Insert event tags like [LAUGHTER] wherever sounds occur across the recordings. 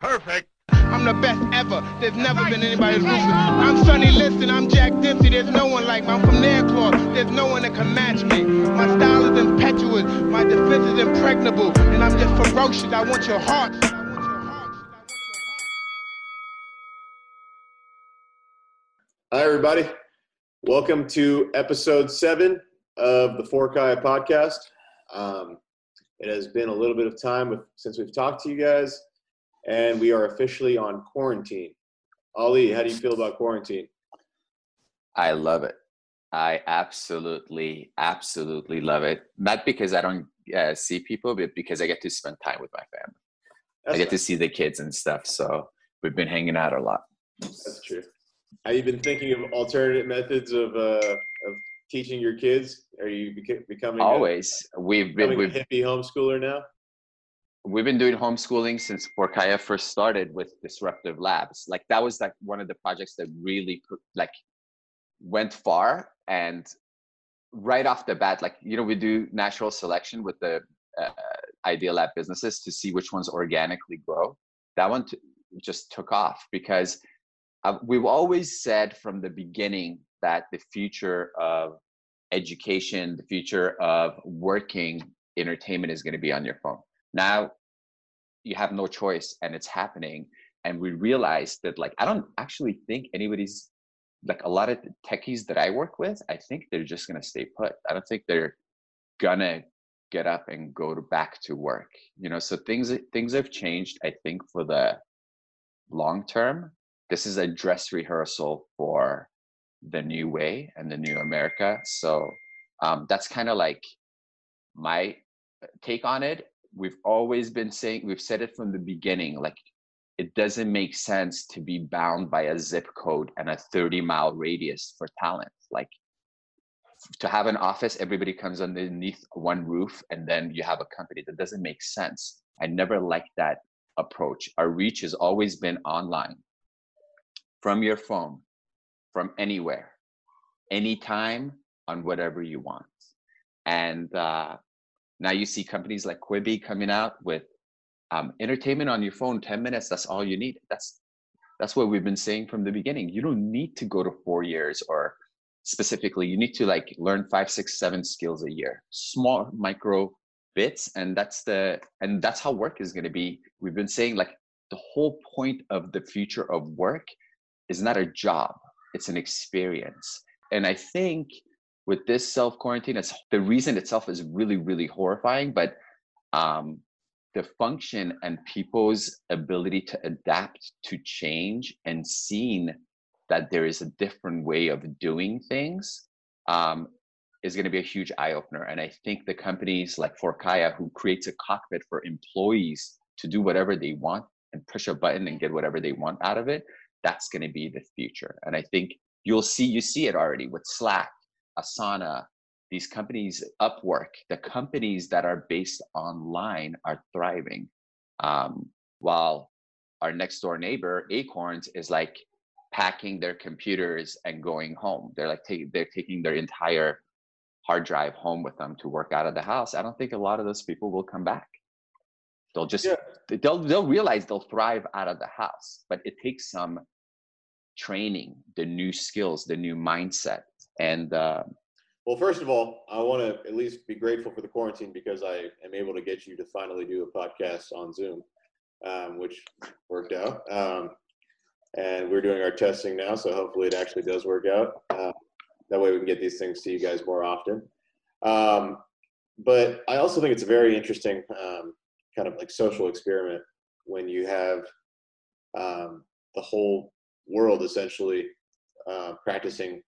Perfect. I'm the best ever. There's never been anybody as ruthless. I'm Sonny Liston. I'm Jack Dempsey. There's no one like me. I'm from Nairclaw. There's no one that can match me. My style is impetuous. My defense is impregnable. And I'm just ferocious. I want your hearts. Hi, everybody. Welcome to episode seven of the Fork Eye podcast. Um, it has been a little bit of time with, since we've talked to you guys, and we are officially on quarantine. Ali, how do you feel about quarantine? I love it. I absolutely, absolutely love it. Not because I don't uh, see people, but because I get to spend time with my family. That's I get to see the kids and stuff. So we've been hanging out a lot. That's true. Have you been thinking of alternative methods of uh, of teaching your kids? Are you becoming a- Always, we've been becoming a we've hippie homeschooler now? We've been doing homeschooling since Forkaya first started with Disruptive Labs. Like that was like one of the projects that really like went far and right off the bat, like you know, we do natural selection with the uh, Idea Lab businesses to see which ones organically grow. That one just took off because uh, we've always said from the beginning that the future of education, the future of working entertainment is going to be on your phone. Now you have no choice and it's happening. And we realized that like I don't actually think anybody's like a lot of techies that I work with, I think they're just gonna stay put. I don't think they're gonna get up and go to back to work. You know, so things things have changed, I think, for the long term. This is a dress rehearsal for the new way and the new America. So um, that's kind of like my take on it. We've always been saying, we've said it from the beginning, like it doesn't make sense to be bound by a zip code and a 30 mile radius for talent. Like to have an office, everybody comes underneath one roof and then you have a company. That doesn't make sense. I never liked that approach. Our reach has always been online from your phone, from anywhere, anytime on whatever you want. And uh, now you see companies like Quibi coming out with um, entertainment on your phone, 10 minutes, that's all you need. That's that's what we've been saying from the beginning. You don't need to go to four years or specifically, you need to like learn five, six, seven skills a year, small micro bits. And that's the and that's how work is gonna be. We've been saying like the whole point of the future of work is not a job, it's an experience. And I think with this self quarantine, it's the reason itself is really, really horrifying, but um, the function and people's ability to adapt to change and seeing that there is a different way of doing things um, is going to be a huge eye opener. And I think the companies like Forkaya, who creates a cockpit for employees to do whatever they want and push a button and get whatever they want out of it, that's going to be the future. And I think you'll see you see it already with Slack, Asana, these companies, Upwork, the companies that are based online are thriving. Um, while our next door neighbor, Acorns, is like packing their computers and going home. They're like taking they're taking their entire hard drive home with them to work out of the house. I don't think a lot of those people will come back. They'll just Yeah. they'll they'll realize they'll thrive out of the house, but it takes some training, the new skills, the new mindset, and uh, Well, first of all, I want to at least be grateful for the quarantine because I am able to get you to finally do a podcast on Zoom, um, which worked out. Um, and we're doing our testing now, so hopefully it actually does work out. Uh, that way we can get these things to you guys more often. Um, but I also think it's a very interesting um, kind of like social experiment when you have um, the whole world essentially uh, practicing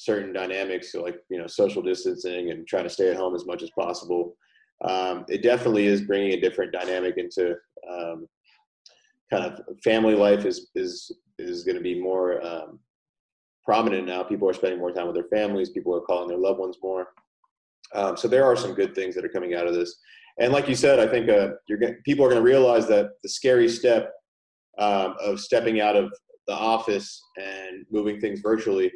certain dynamics, so like you know social distancing and trying to stay at home as much as possible. Um, it definitely is bringing a different dynamic into um, kind of family life is is is going to be more um, prominent now. People are spending more time with their families. People are calling their loved ones more. Um, so there are some good things that are coming out of this. And like you said, I think uh, you're gonna, people are going to realize that the scary step um, of stepping out of the office and moving things virtually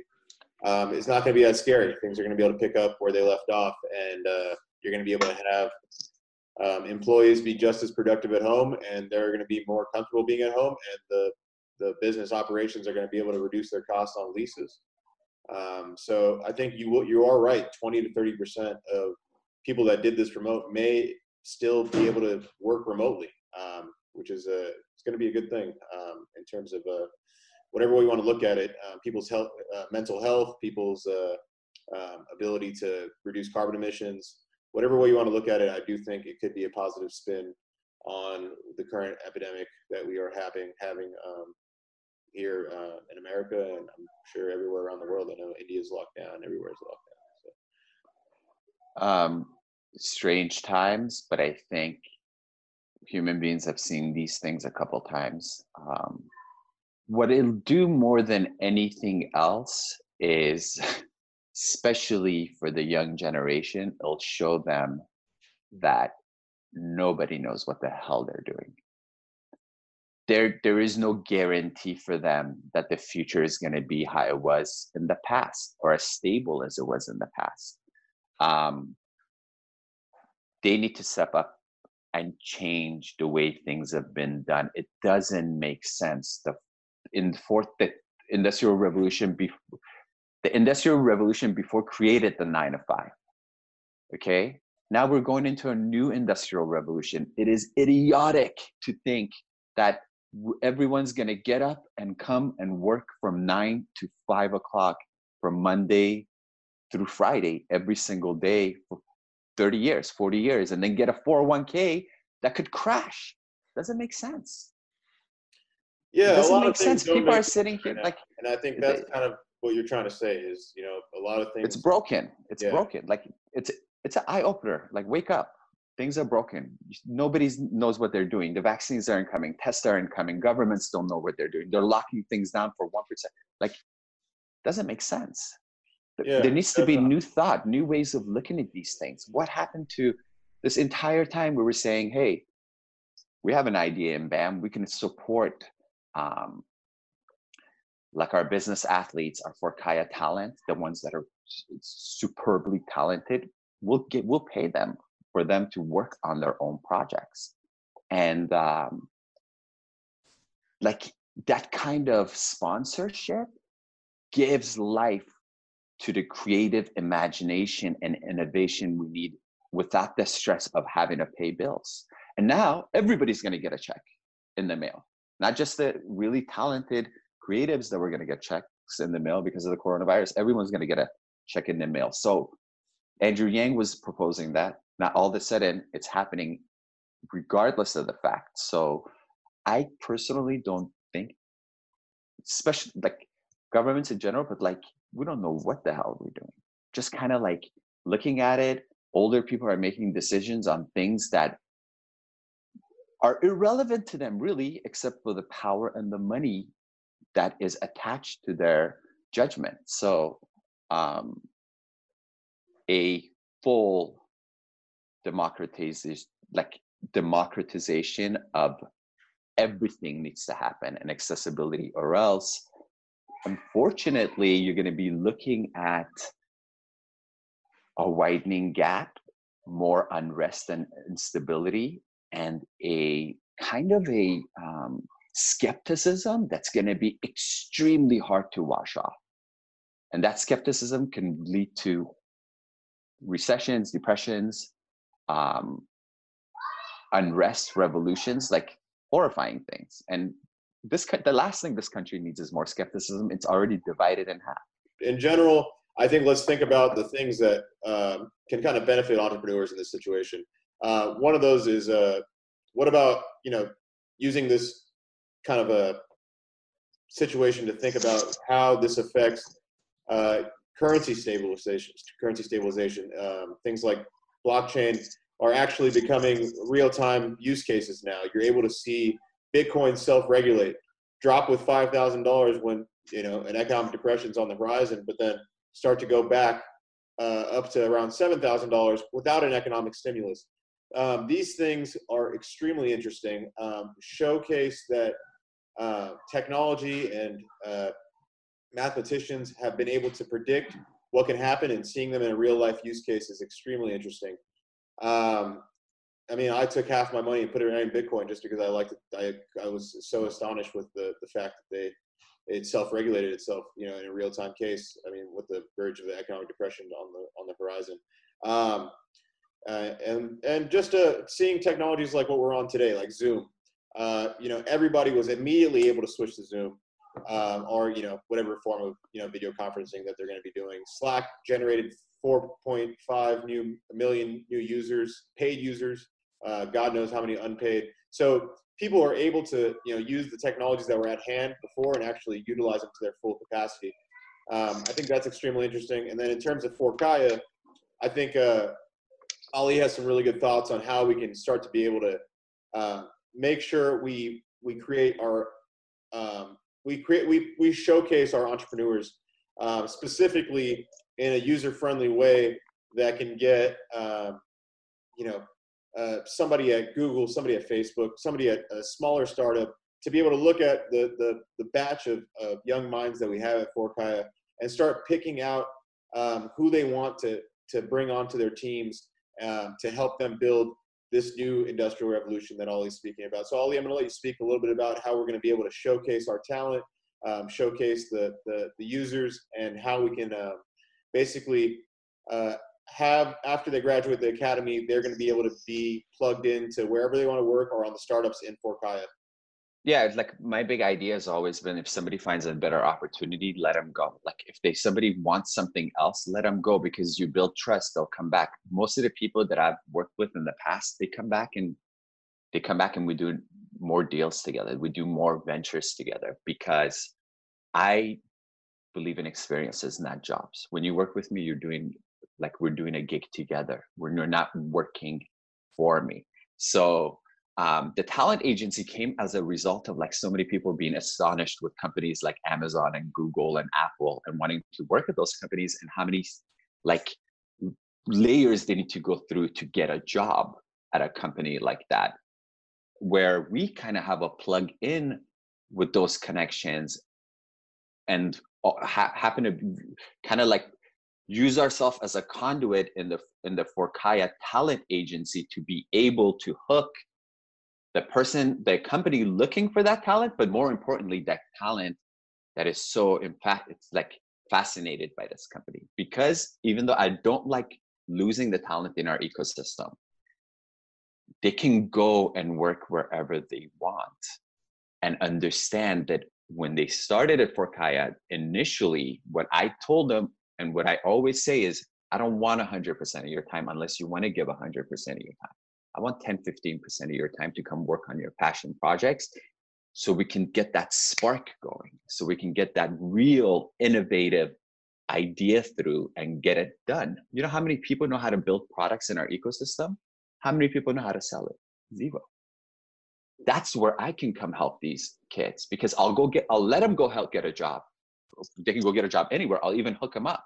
um, is not going to be that scary. Things are going to be able to pick up where they left off, and uh, you're going to be able to have um, employees be just as productive at home, and they're going to be more comfortable being at home, and the the business operations are going to be able to reduce their costs on leases. Um, so I think you will, you are right. 20 to 30 percent of people that did this remote may still be able to work remotely, um, which is a it's going to be a good thing um, in terms of uh, whatever we want to look at it. Uh, people's health, uh, mental health, people's uh, um, ability to reduce carbon emissions. Whatever way you want to look at it, I do think it could be a positive spin on the current epidemic that we are having having um, here uh, in America, and I'm sure everywhere around the world. I know India's locked down, everywhere's locked down. So. Um, strange times, but I think human beings have seen these things a couple times. Um, what it'll do more than anything else is, especially for the young generation, it'll show them that nobody knows what the hell they're doing. There there is no guarantee for them that the future is going to be how it was in the past or as stable as it was in the past. Um, they need to step up and change the way things have been done. It doesn't make sense the in the fourth the industrial revolution before the industrial revolution before created the nine to five okay now we're going into a new industrial revolution it is idiotic to think that everyone's going to get up and come and work from nine to five o'clock from Monday through Friday every single day for 30 years, 40 years, and then get a 401k that could crash. Doesn't make sense. Yeah, it doesn't make sense. People are sitting here like, and I think that's kind of what you're trying to say is, you know, a lot of things. It's broken. It's yeah. broken. Like it's it's an eye opener. Like wake up things are broken. Nobody knows what they're doing. The vaccines aren't coming. Tests aren't coming. Governments don't know what they're doing. They're locking things down for one percent. Like, doesn't make sense. Yeah, there needs to be new thought, new ways of looking at these things. What happened to this entire time we were saying, "Hey, we have an idea, and bam, we can support." Um, like our business athletes, are for Kaya talent, the ones that are superbly talented, we'll get we'll pay them for them to work on their own projects. And um, like that kind of sponsorship gives life to the creative imagination and innovation we need without the stress of having to pay bills. And now everybody's going to get a check in the mail not just the really talented creatives that were going to get checks in the mail because of the coronavirus everyone's going to get a check in the mail so andrew yang was proposing that now all of a sudden it's happening regardless of the fact. So I personally don't think, especially like governments in general, but like we don't know what the hell we're doing. Just kind of like looking at it, older people are making decisions on things that are irrelevant to them really, except for the power and the money that is attached to their judgment. So um, a full democratization like democratization of everything needs to happen and accessibility or else unfortunately you're going to be looking at a widening gap more unrest and instability and a kind of a um, skepticism that's going to be extremely hard to wash off and that skepticism can lead to recessions depressions um, unrest, revolutions, like horrifying things. And this the last thing this country needs is more skepticism. It's already divided in half. In general, I think let's think about the things that um, can kind of benefit entrepreneurs in this situation. Uh, one of those is uh, what about you know using this kind of a situation to think about how this affects uh, currency stabilization, currency stabilization, um, things like blockchain are actually becoming real-time use cases now. You're able to see Bitcoin self-regulate, drop with five thousand dollars when you know an economic depression is on the horizon, but then start to go back uh, up to around seven thousand dollars without an economic stimulus. Um, these things are extremely interesting. Um, showcase that uh, technology and uh, mathematicians have been able to predict what can happen and seeing them in a real life use case is extremely interesting. Um, I mean, I took half my money and put it in Bitcoin just because I liked it. I, I was so astonished with the, the fact that they, it self-regulated itself, you know, in a real-time case. I mean, with the verge of the economic depression on the on the horizon, um, uh, and and just uh, seeing technologies like what we're on today, like Zoom. Uh, you know, everybody was immediately able to switch to Zoom, um, or you know, whatever form of you know video conferencing that they're going to be doing. Slack generated 4.5 new million new users, paid users. Uh, God knows how many unpaid. So people are able to you know use the technologies that were at hand before and actually utilize them to their full capacity. Um, I think that's extremely interesting. And then in terms of Forkaya, I think uh, Ali has some really good thoughts on how we can start to be able to uh, make sure we we create our um, we create we we showcase our entrepreneurs uh, specifically in a user friendly way that can get um, you know uh, somebody at Google, somebody at Facebook, somebody at a smaller startup to be able to look at the the, the batch of, of young minds that we have at Forkaya and start picking out um, who they want to to bring onto their teams um, to help them build this new industrial revolution that Ollie's speaking about. So Ollie, I'm going to let you speak a little bit about how we're going to be able to showcase our talent, um, showcase the, the, the users, and how we can uh, basically uh, have after they graduate the academy, they're going to be able to be plugged into wherever they want to work or on the startups in Forkaya. Yeah, like my big idea has always been if somebody finds a better opportunity, let them go. Like if they somebody wants something else, let them go because you build trust, they'll come back. Most of the people that I've worked with in the past, they come back and they come back and we do more deals together. We do more ventures together because I believe in experiences, not jobs. When you work with me, you're doing like we're doing a gig together. We're you're not working for me. So um, the talent agency came as a result of like so many people being astonished with companies like Amazon and Google and Apple and wanting to work at those companies and how many like layers they need to go through to get a job at a company like that. Where we kind of have a plug in with those connections and uh, ha- happen to kind of like use ourselves as a conduit in the in the Forkaya talent agency to be able to hook the person, the company looking for that talent, but more importantly, that talent that is so in fact it's like fascinated by this company because even though I don't like losing the talent in our ecosystem, they can go and work wherever they want and understand that when they started at Forkaya, initially, what I told them and what I always say is, I don't want 100% of your time unless you want to give 100% of your time. I want 10, 15% of your time to come work on your passion projects so we can get that spark going, so we can get that real innovative idea through and get it done. You know how many people know how to build products in our ecosystem? How many people know how to sell it? Zero. That's where I can come help these kids because I'll go get, I'll let them go help get a job. They can go get a job anywhere. I'll even hook them up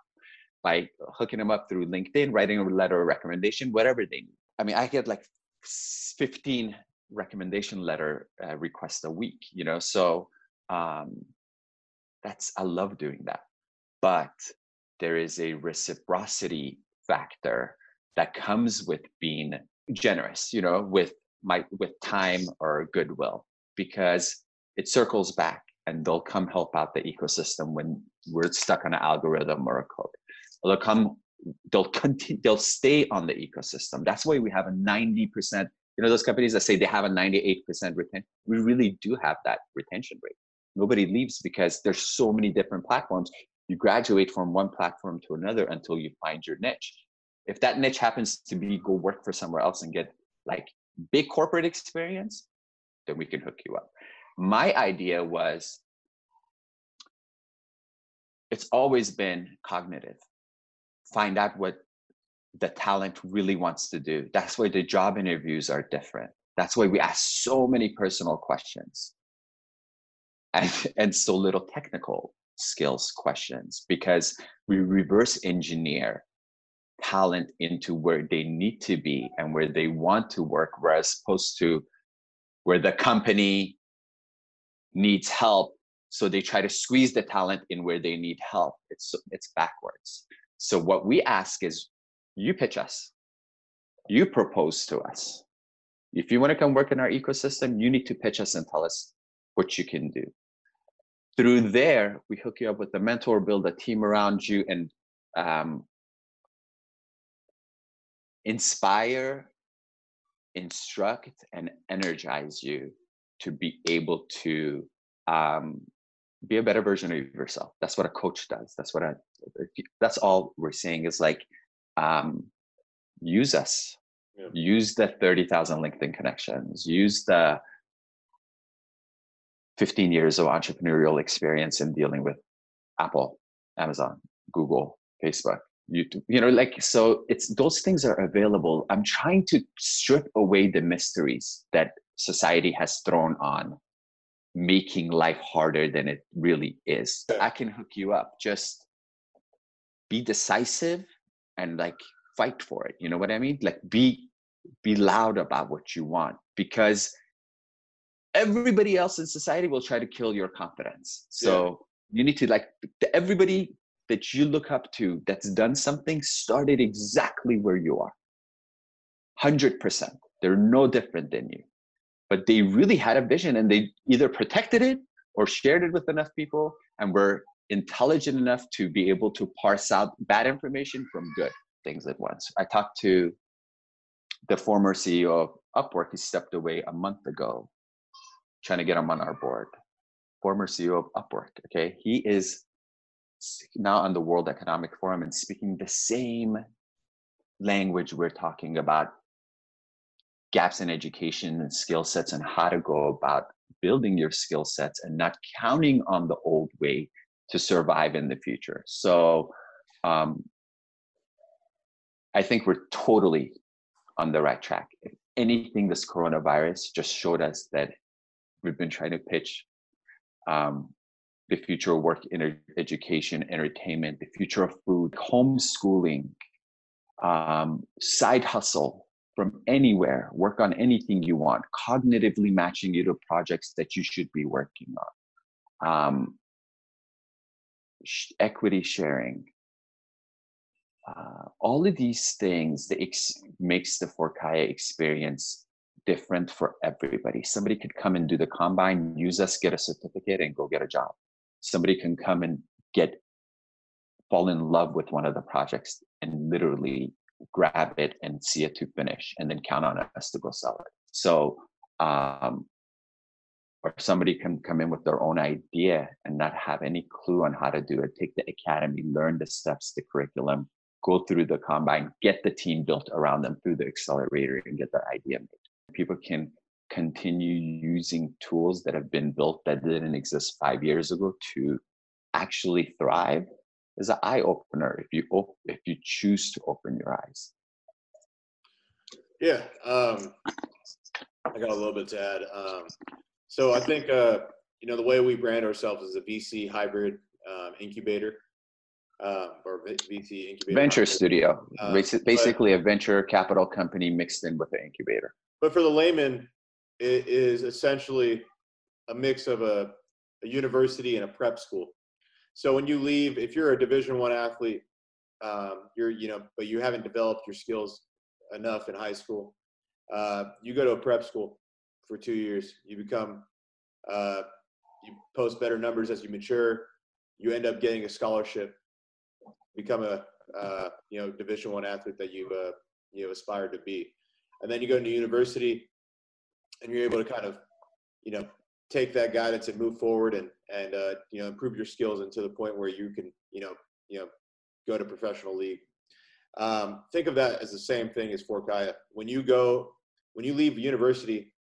by hooking them up through LinkedIn, writing a letter of recommendation, whatever they need. I mean, I get like 15 recommendation letter uh, requests a week you know so um, that's i love doing that. But there is a reciprocity factor that comes with being generous you know with my with time or goodwill because it circles back and they'll come help out the ecosystem when we're stuck on an algorithm or a code. They'll come they'll continue they'll stay on the ecosystem. That's why we have a 90% you know those companies that say they have a 98% retention? We really do have that retention rate. Nobody leaves because there's so many different platforms. You graduate from one platform to another until you find your niche. If that niche happens to be go work for somewhere else and get like big corporate experience then we can hook you up. My idea was it's always been cognitive find out what the talent really wants to do. That's why the job interviews are different. That's why we ask so many personal questions and, [LAUGHS] and so little technical skills questions because we reverse engineer talent into where they need to be and where they want to work, whereas opposed to where the company needs help. So they try to squeeze the talent in where they need help. It's it's backwards. So what we ask is you pitch us, you propose to us, If you want to come work in our ecosystem, you need to pitch us and tell us what you can do. Through there, we hook you up with a mentor, build a team around you, and um, inspire, instruct, and energize you to be able to um, be a better version of yourself. That's what a coach does. That's what I. That's all we're saying is like, um, use us. Yeah. Use the thirty thousand LinkedIn connections. Use the fifteen years of entrepreneurial experience in dealing with Apple, Amazon, Google, Facebook, YouTube. You know, like so. It's those things are available. I'm trying to strip away the mysteries that society has thrown on making life harder than it really is. I can hook you up. Just be decisive and like fight for it. You know what I mean? Like be be loud about what you want because everybody else in society will try to kill your confidence. So yeah. you need to like everybody that you look up to that's done something started exactly where you are. 100%. They're no different than you but they really had a vision and they either protected it or shared it with enough people and were intelligent enough to be able to parse out bad information from good things at once. I talked to the former CEO of Upwork. He stepped away a month ago, trying to get him on our board. Former CEO of Upwork. Okay, he is now on the World Economic Forum and speaking the same language we're talking about gaps in education and skill sets and how to go about building your skill sets and not counting on the old way to survive in the future. So um, I think we're totally on the right track. If anything, this coronavirus just showed us that we've been trying to pitch um, the future of work, in education, entertainment, the future of food, homeschooling, um, side hustle, from anywhere, work on anything you want, cognitively matching you to projects that you should be working on. Um, sh- equity sharing. Uh, all of these things that makes the Forkaya experience different for everybody. Somebody could come and do the combine, use us, get a certificate, and go get a job. Somebody can come and get fall in love with one of the projects and literally grab it and see it to finish and then count on us to go sell it. So, um, or somebody can come in with their own idea and not have any clue on how to do it. Take the academy, learn the steps, the curriculum, go through the combine, get the team built around them through the accelerator and get their idea made. People can continue using tools that have been built that didn't exist five years ago to actually thrive is an eye opener if you op- if you choose to open your eyes. Yeah, um, I got a little bit to add. Um, so I think uh, you know the way we brand ourselves is a VC hybrid um, incubator. Uh, or VC incubator. Venture hybrid. studio, uh, basically but, a venture capital company mixed in with an incubator. But for the layman, it is essentially a mix of a, a university and a prep school. So when you leave, if you're a Division One athlete, um, you're you know, but you haven't developed your skills enough in high school, uh, you go to a prep school for two years. You become, uh, you post better numbers as you mature. You end up getting a scholarship, become a uh, you know Division One athlete that you uh, you aspired to be, and then you go into university, and you're able to kind of you know take that guidance and move forward and and uh, you know improve your skills and to the point where you can you know you know go to professional league. Um, think of that as the same thing as Forkaya. When you go when you leave university,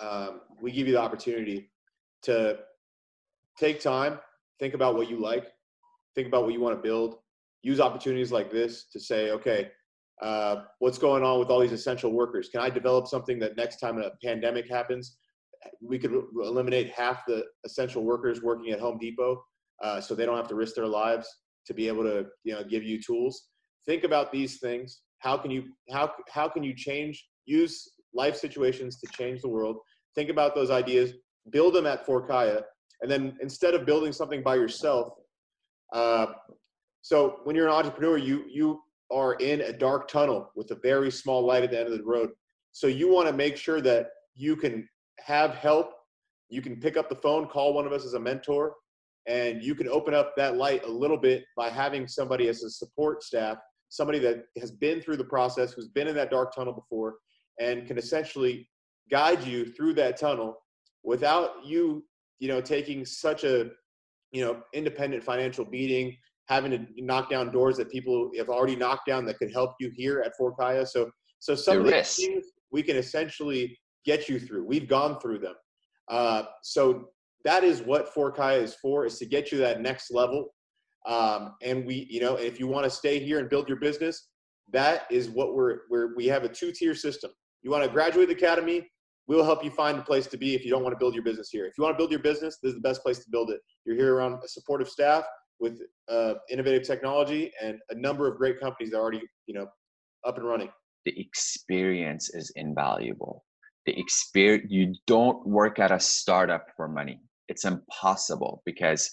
um, we give you the opportunity to take time, think about what you like, think about what you want to build, use opportunities like this to say, okay, uh, what's going on with all these essential workers? Can I develop something that next time a pandemic happens, we could eliminate half the essential workers working at Home Depot, uh, so they don't have to risk their lives to be able to you know give you tools. Think about these things. How can you how how can you change use life situations to change the world? Think about those ideas, build them at Forkaya, and then instead of building something by yourself, uh, so when you're an entrepreneur, you you are in a dark tunnel with a very small light at the end of the road. So you want to make sure that you can have help. You can pick up the phone, call one of us as a mentor, and you can open up that light a little bit by having somebody as a support staff, somebody that has been through the process, who's been in that dark tunnel before, and can essentially guide you through that tunnel without you, you know, taking such a, you know, independent financial beating, having to knock down doors that people have already knocked down that could help you here at Fort Kaya. So, so some The of these risk. things we can essentially get you through. We've gone through them. Uh, so that is what Fort Kaya is for, is to get you that next level. Um, and we, you know, if you want to stay here and build your business, that is what we're, we're we have a two-tier system. You want to graduate the academy, we'll help you find a place to be if you don't want to build your business here. If you want to build your business, this is the best place to build it. You're here around a supportive staff with uh, innovative technology and a number of great companies that are already, you know, up and running. the experience is invaluable. The experience you don't work at a startup for money. It's impossible because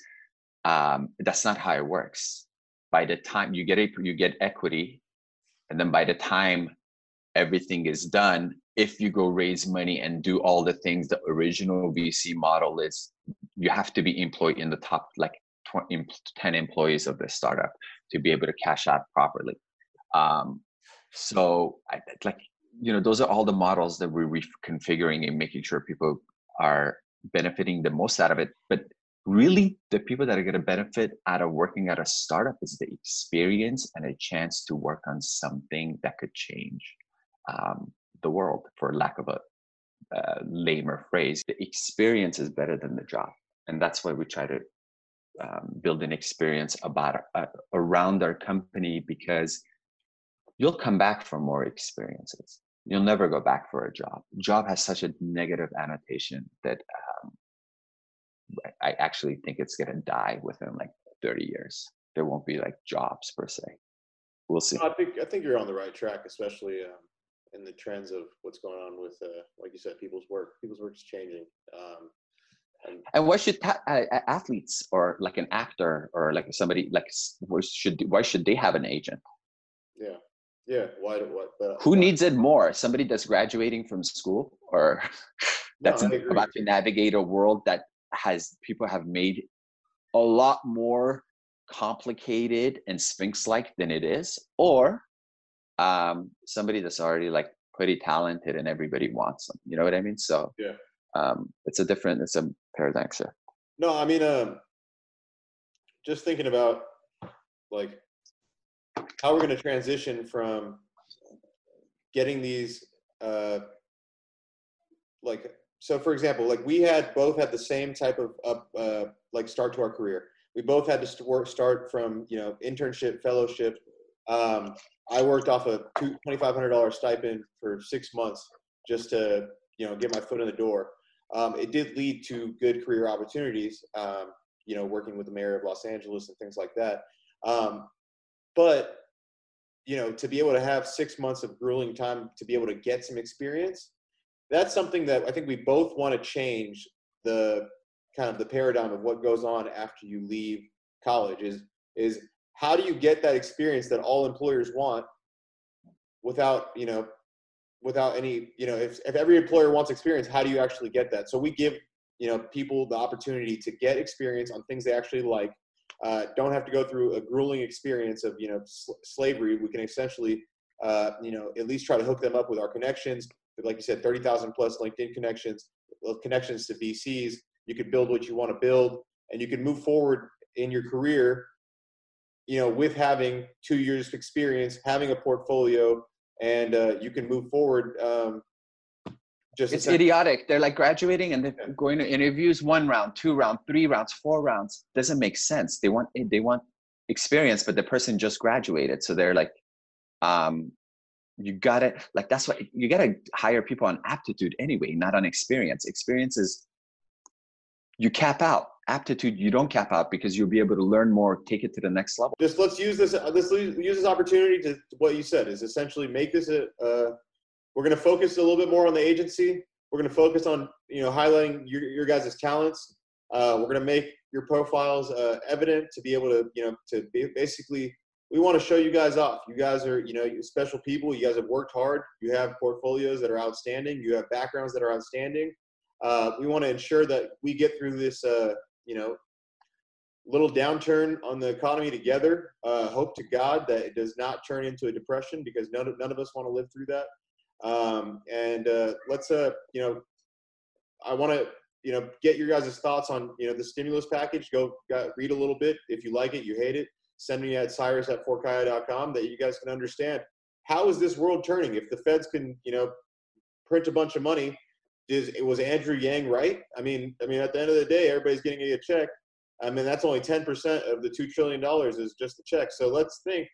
um, that's not how it works. By the time you get it, you get equity, and then by the time everything is done, if you go raise money and do all the things the original VC model is, you have to be employed in the top like 20, 10 employees of the startup to be able to cash out properly. Um, so I like you know those are all the models that we're reconfiguring and making sure people are benefiting the most out of it. But really, the people that are going to benefit out of working at a startup is the experience and a chance to work on something that could change um, the world, for lack of a uh, lamer phrase. The experience is better than the job, and that's why we try to um, build an experience about uh, around our company because you'll come back for more experiences. You'll never go back for a job. Job has such a negative annotation that um, I actually think it's going to die within like 30 years. There won't be like jobs per se. We'll see. No, I think I think you're on the right track, especially um, in the trends of what's going on with, uh, like you said, people's work. People's work is changing. Um, and And why should ta- uh, athletes or like an actor or like somebody like should why should they have an agent? yeah, yeah. Why? What? But Who needs it more? Somebody that's graduating from school or [LAUGHS] that's agree. about to navigate a world that has people have made a lot more complicated and sphinx-like than it is or um, somebody that's already like pretty talented and everybody wants them you know what i mean so Yeah. um, it's a different it's a paradigm shift No, I mean, um, just thinking about like how we're going to transition from getting these, uh, like, so for example, like we had both had the same type of, of uh, like start to our career. We both had to st- start from, you know, internship, fellowship. Um, I worked off a two- $2,500 stipend for six months just to, you know, get my foot in the door um, it did lead to good career opportunities, um, you know, working with the mayor of Los Angeles and things like that. Um, but, you know, to be able to have six months of grueling time to be able to get some experience, that's something that I think we both want to change the kind of the paradigm of what goes on after you leave college is, is how do you get that experience that all employers want without, you know, without any you know if, if every employer wants experience how do you actually get that? So we give you know people the opportunity to get experience on things they actually like uh, don't have to go through a grueling experience of you know sl- slavery we can essentially uh, you know at least try to hook them up with our connections like you said 30000 plus linkedin connections connections to vcs you could build what you want to build and you can move forward in your career you know with having two years of experience having a portfolio and uh, you can move forward. Um, just it's idiotic they're like graduating and they're Yeah. going to interviews one round two round three rounds four rounds doesn't make sense they want they want experience but the person just graduated so they're like um you gotta like that's what you gotta hire people on aptitude anyway not on experience experience is you cap out aptitude you don't cap out because you'll be able to learn more take it to the next level just let's use this. uh, Let's use this opportunity to what you said is essentially make this a. Uh, we're going to focus a little bit more on the agency. We're going to focus on you know highlighting your your guys' talents. Uh, we're going to make your profiles uh, evident to be able to you know to be basically we want to show you guys off. You guys are, you know, special people. You guys have worked hard. You have portfolios that are outstanding. You have backgrounds that are outstanding. Uh, we want to ensure that we get through this, uh, you know, little downturn on the economy together. Uh, hope to God that it does not turn into a depression because none of, none of us want to live through that. Um, and uh, let's, uh, you know, I want to, you know, get your guys' thoughts on, you know, the stimulus package. Go read a little bit. If you like it, you hate it. Send me at cyrus at forkaya.com that you guys can understand. How is this world turning? If the feds can you know print a bunch of money is it was andrew yang right? I mean i mean at the end of the day everybody's getting a check. I mean that's only 10% of the $2 trillion is just the check. So let's think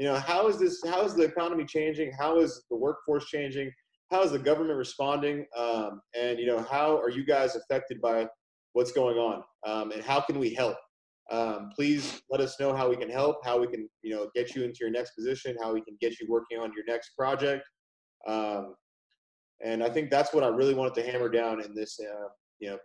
you know how is this how is the economy changing? How is the workforce changing? How is the government responding? Um, and you know how are you guys affected by what's going on? Um, and how can we help? Um, please let us know how we can help, how we can, you know, get you into your next position, how we can get you working on your next project. Um, and I think that's what I really wanted to hammer down in this, uh, you know.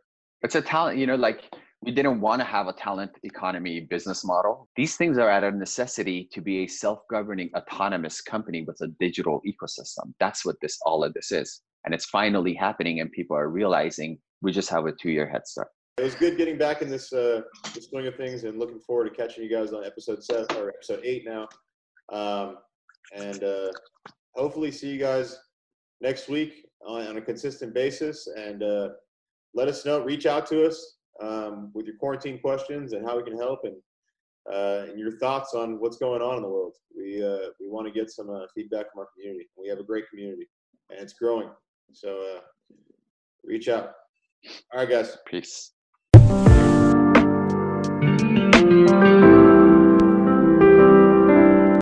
It's a talent, you know, like we didn't want to have a talent economy business model. These things are at a necessity to be a self-governing autonomous company with a digital ecosystem. That's what this all of this is. And it's finally happening and people are realizing we just have a two-year head start. It was good getting back in this uh, this swing of things, and looking forward to catching you guys on episode seven or episode eight now, um, and uh, hopefully see you guys next week on, on a consistent basis. And uh, let us know, reach out to us um, with your quarantine questions and how we can help, and uh, and your thoughts on what's going on in the world. We uh, we want to get some uh, feedback from our community. We have a great community, and it's growing. So reach out. All right, guys. Peace.